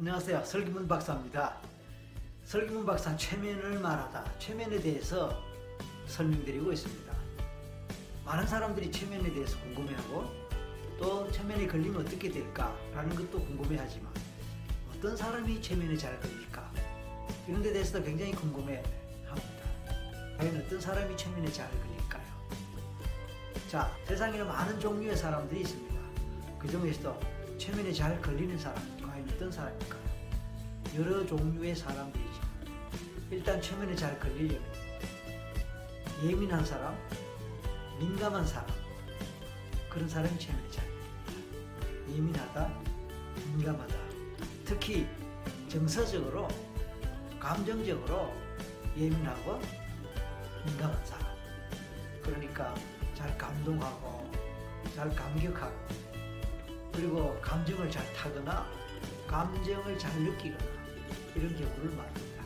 안녕하세요. 설기문 박사입니다. 설기문 박사 최면을 말하다. 최면에 대해서 설명드리고 있습니다. 많은 사람들이 최면에 대해서 궁금해하고 또 최면에 걸리면 어떻게 될까라는 것도 궁금해하지만 어떤 사람이 최면에 잘 걸릴까 이런 데 대해서도 굉장히 궁금해합니다. 과연 어떤 사람이 최면에 잘 걸릴까요? 자, 세상에는 많은 종류의 사람들이 있습니다. 그 중에서도 최면에 잘 걸리는 사람, 어떤 사람일까요? 여러 종류의 사람들이죠. 일단 최면에 잘 걸리려면 예민한 사람, 민감한 사람, 그런 사람이 최면에 잘 걸립니다. 예민하다, 민감하다. 특히 정서적으로, 감정적으로 예민하고 민감한 사람. 그러니까 잘 감동하고, 잘 감격하고, 그리고 감정을 잘 타거나 감정을 잘 느끼거나 이런 경우를 말합니다.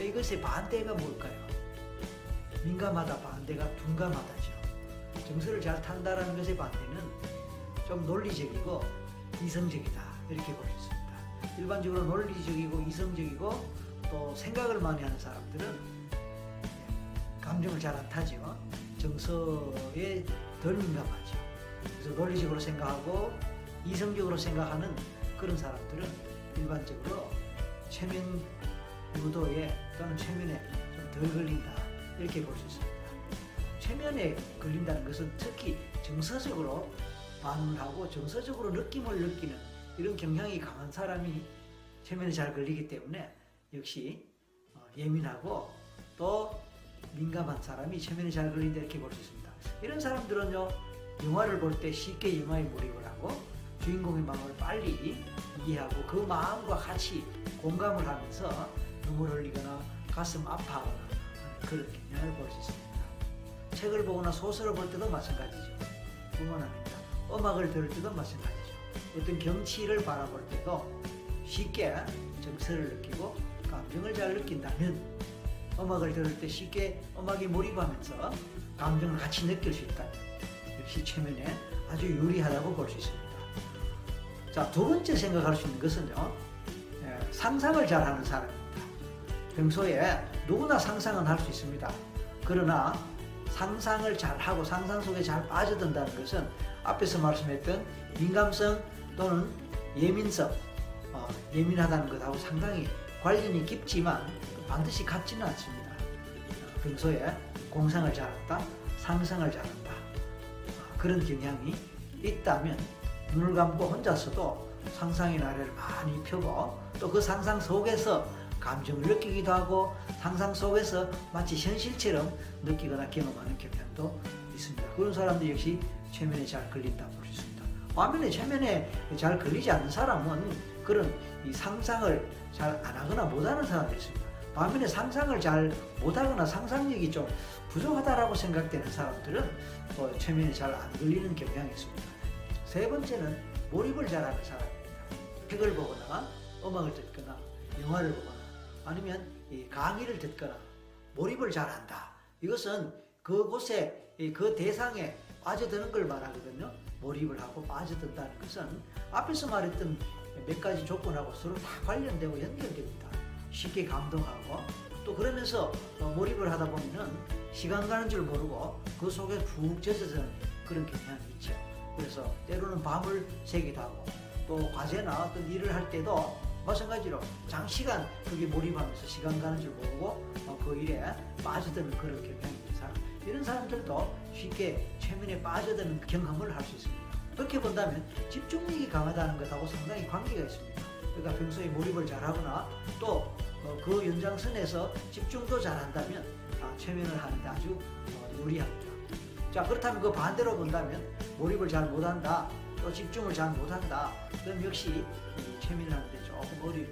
이것의 반대가 뭘까요? 민감하다 반대가 둔감하다죠. 정서를 잘 탄다라는 것의 반대는 좀 논리적이고 이성적이다 이렇게 볼 수 있습니다. 일반적으로 논리적이고 이성적이고 또 생각을 많이 하는 사람들은 감정을 잘 안 타죠. 정서에 덜 민감하죠. 그래서 논리적으로 생각하고 이성적으로 생각하는 그런 사람들은 일반적으로 최면 유도에 또는 최면에 좀 덜 걸린다 이렇게 볼 수 있습니다. 최면에 걸린다는 것은 특히 정서적으로 반응을 하고 정서적으로 느낌을 느끼는 이런 경향이 강한 사람이 최면에 잘 걸리기 때문에 역시 어, 예민하고 또 민감한 사람이 최면에 잘 걸린다 이렇게 볼 수 있습니다. 이런 사람들은요 영화를 볼 때 쉽게 영화에 몰입을 하고 주인공의 마음을 빨리 이해하고 그 마음과 같이 공감을 하면서 눈물 흘리거나 가슴 아파하거나 그런 경향을 볼 수 있습니다. 책을 보거나 소설을 볼 때도 마찬가지죠. 뿐만 아니라 음악을 들을 때도 마찬가지죠. 어떤 경치를 바라볼 때도 쉽게 정서를 느끼고 감정을 잘 느낀다면 음악을 들을 때 쉽게 음악에 몰입하면서 감정을 같이 느낄 수 있다면 역시 최면에 아주 유리하다고 볼 수 있습니다. 자, 두 번째 생각할 수 있는 것은요, 예, 상상을 잘 하는 사람입니다. 평소에 누구나 상상은 할 수 있습니다. 그러나 상상을 잘 하고 상상 속에 잘 빠져든다는 것은 앞에서 말씀했던 민감성 또는 예민성, 어, 예민하다는 것하고 상당히 관련이 깊지만 반드시 같지는 않습니다. 평소에 공상을 잘한다, 상상을 잘한다. 그런 경향이 있다면 눈을 감고 혼자서도 상상의 나래를 많이 펴고 또 그 상상 속에서 감정을 느끼기도 하고 상상 속에서 마치 현실처럼 느끼거나 경험하는 경향도 있습니다. 그런 사람들 역시 최면에 잘 걸린다 볼 수 있습니다. 반면에 최면에 잘 걸리지 않는 사람은 그런 이 상상을 잘 안 하거나 못하는 사람도 있습니다. 반면에 상상을 잘 못하거나 상상력이 좀 부족하다라고 생각되는 사람들은 또 최면에 잘 안 걸리는 경향이 있습니다. 세 번째는 몰입을 잘하는 사람입니다. 책을 보거나 음악을 듣거나 영화를 보거나 아니면 강의를 듣거나 몰입을 잘한다. 이것은 그곳에 그 대상에 빠져드는 걸 말하거든요. 몰입을 하고 빠져든다는 것은 앞에서 말했던 몇 가지 조건하고 서로 다 관련되고 연결됩니다. 쉽게 감동하고 또 그러면서 몰입을 하다 보면은 시간 가는 줄 모르고 그 속에 푹 젖어드는 그런 경향이 있죠. 그래서 때로는 밤을 새기도 하고 또 과제나 어떤 일을 할 때도 마찬가지로 장시간 그게 몰입하면서 시간 가는 줄 모르고 그 일에 빠져드는 그런 경향이 있는 사람 이런 사람들도 쉽게 최면에 빠져드는 경험을 할 수 있습니다. 그렇게 본다면 집중력이 강하다는 것하고 상당히 관계가 있습니다. 그러니까 평소에 몰입을 잘하거나 또 그 연장선에서 집중도 잘한다면 아, 최면을 하는데 아주 유리합니다. 자 그렇다면 그 반대로 본다면 몰입을 잘 못한다 또 집중을 잘 못한다 그럼 역시 최면을 하는데 조금 어려움이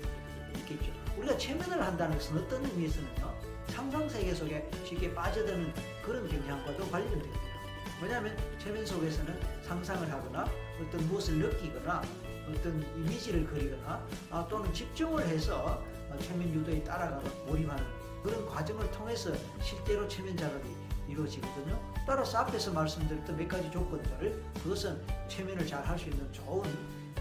있겠죠. 우리가 최면을 한다는 것은 어떤 의미에서는요 상상 세계 속에 쉽게 빠져드는 그런 경향과도 관련됩니다. 왜냐하면 최면 속에서는 상상을 하거나 어떤 무엇을 느끼거나 어떤 이미지를 그리거나 아, 또는 집중을 해서 최면 유도에 따라가고 몰입하는 그런 과정을 통해서 실제로 최면 작업이 이루어지거든요. 따라서 앞에서 말씀드렸던 몇 가지 조건들, 그것은 최면을 잘 할 수 있는 좋은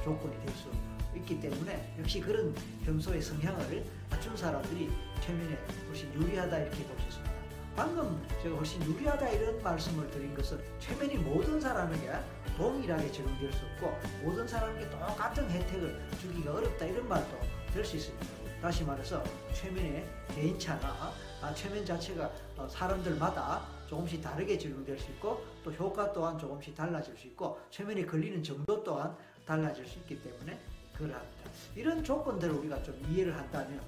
조건이 될 수 있기 때문에 역시 그런 평소의 성향을 갖춘 사람들이 최면에 훨씬 유리하다 이렇게 볼 수 있습니다. 방금 제가 훨씬 유리하다 이런 말씀을 드린 것은 최면이 모든 사람에게 동일하게 적용될 수 없고 모든 사람에게 똑같은 혜택을 주기가 어렵다 이런 말도 될 수 있습니다. 다시 말해서 최면의 개인차나 아, 최면 자체가 어, 사람들마다 조금씩 다르게 적용될 수 있고 또 효과 또한 조금씩 달라질 수 있고 최면에 걸리는 정도 또한 달라질 수 있기 때문에 그러합니다. 이런 조건들을 우리가 좀 이해를 한다면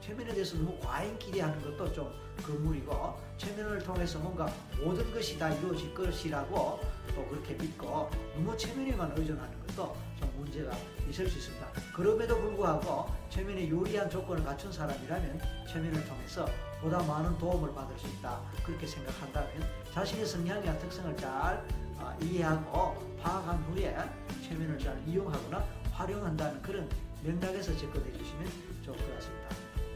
최면에 대해서 너무 과잉 기대하는 것도 좀 거물이고 최면을 통해서 뭔가 모든 것이 다 이루어질 것이라고 또 그렇게 믿고 너무 최면에만 의존하는 것도 좀 문제가 있을 수 있습니다. 그럼에도 불구하고 최면에 유리한 조건을 갖춘 사람이라면 최면을 통해서 보다 많은 도움을 받을 수 있다. 그렇게 생각한다면 자신의 성향이나 특성을 잘 어, 이해하고 파악한 후에 최면을 잘 이용하거나 활용한다는 그런 맥락에서 접근해 주시면 좋을 것 같습니다.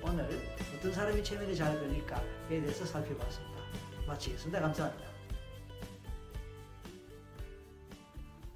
오늘 어떤 사람이 최면에 잘 걸릴까에 대해서 살펴봤습니다. 마치겠습니다. 감사합니다.